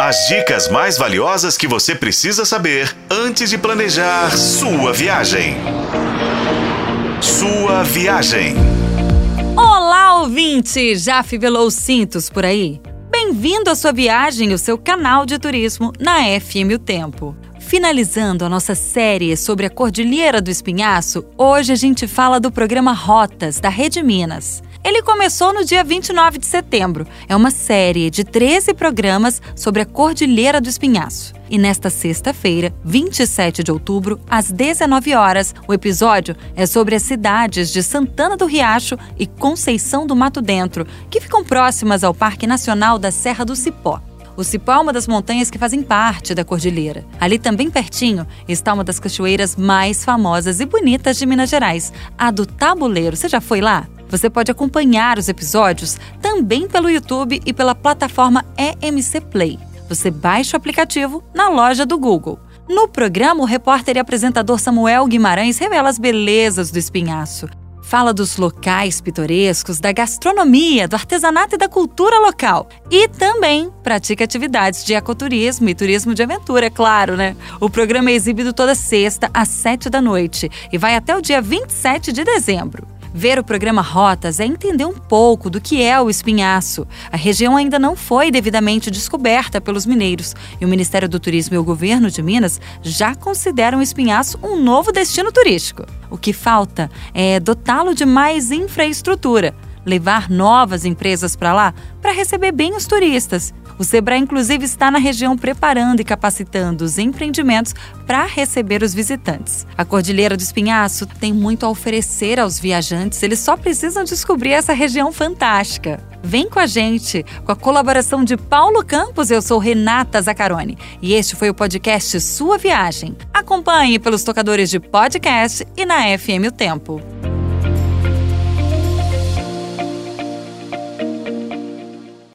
As dicas mais valiosas que você precisa saber antes de planejar sua viagem. Sua viagem. Olá, ouvinte! Já fivelou os cintos por aí? Bem-vindo à sua viagem, o seu canal de turismo na FM O Tempo. Finalizando a nossa série sobre a Cordilheira do Espinhaço, hoje a gente fala do programa Rotas da Rede Minas. Ele começou no dia 29 de setembro. É uma série de 13 programas sobre a Cordilheira do Espinhaço. E nesta sexta-feira, 27 de outubro, às 19 horas, o episódio é sobre as cidades de Santana do Riacho e Conceição do Mato Dentro, que ficam próximas ao Parque Nacional da Serra do Cipó. O Cipó é uma das montanhas que fazem parte da cordilheira. Ali também pertinho está uma das cachoeiras mais famosas e bonitas de Minas Gerais, a do Tabuleiro. Você já foi lá? Você pode acompanhar os episódios também pelo YouTube e pela plataforma EMC Play. Você baixa o aplicativo na loja do Google. No programa, o repórter e apresentador Samuel Guimarães revela as belezas do espinhaço. Fala dos locais pitorescos, da gastronomia, do artesanato e da cultura local. E também pratica atividades de ecoturismo e turismo de aventura, é claro, né? O programa é exibido toda sexta às sete da noite e vai até o dia 27 de dezembro. Ver o programa Rotas é entender um pouco do que é o espinhaço. A região ainda não foi devidamente descoberta pelos mineiros e o Ministério do Turismo e o governo de Minas já consideram o espinhaço um novo destino turístico. O que falta é dotá-lo de mais infraestrutura, levar novas empresas para lá para receber bem os turistas o Sebrae, inclusive, está na região preparando e capacitando os empreendimentos para receber os visitantes. A Cordilheira do Espinhaço tem muito a oferecer aos viajantes, eles só precisam descobrir essa região fantástica. Vem com a gente, com a colaboração de Paulo Campos, eu sou Renata Zacarone e este foi o podcast Sua Viagem. Acompanhe pelos tocadores de podcast e na FM O Tempo.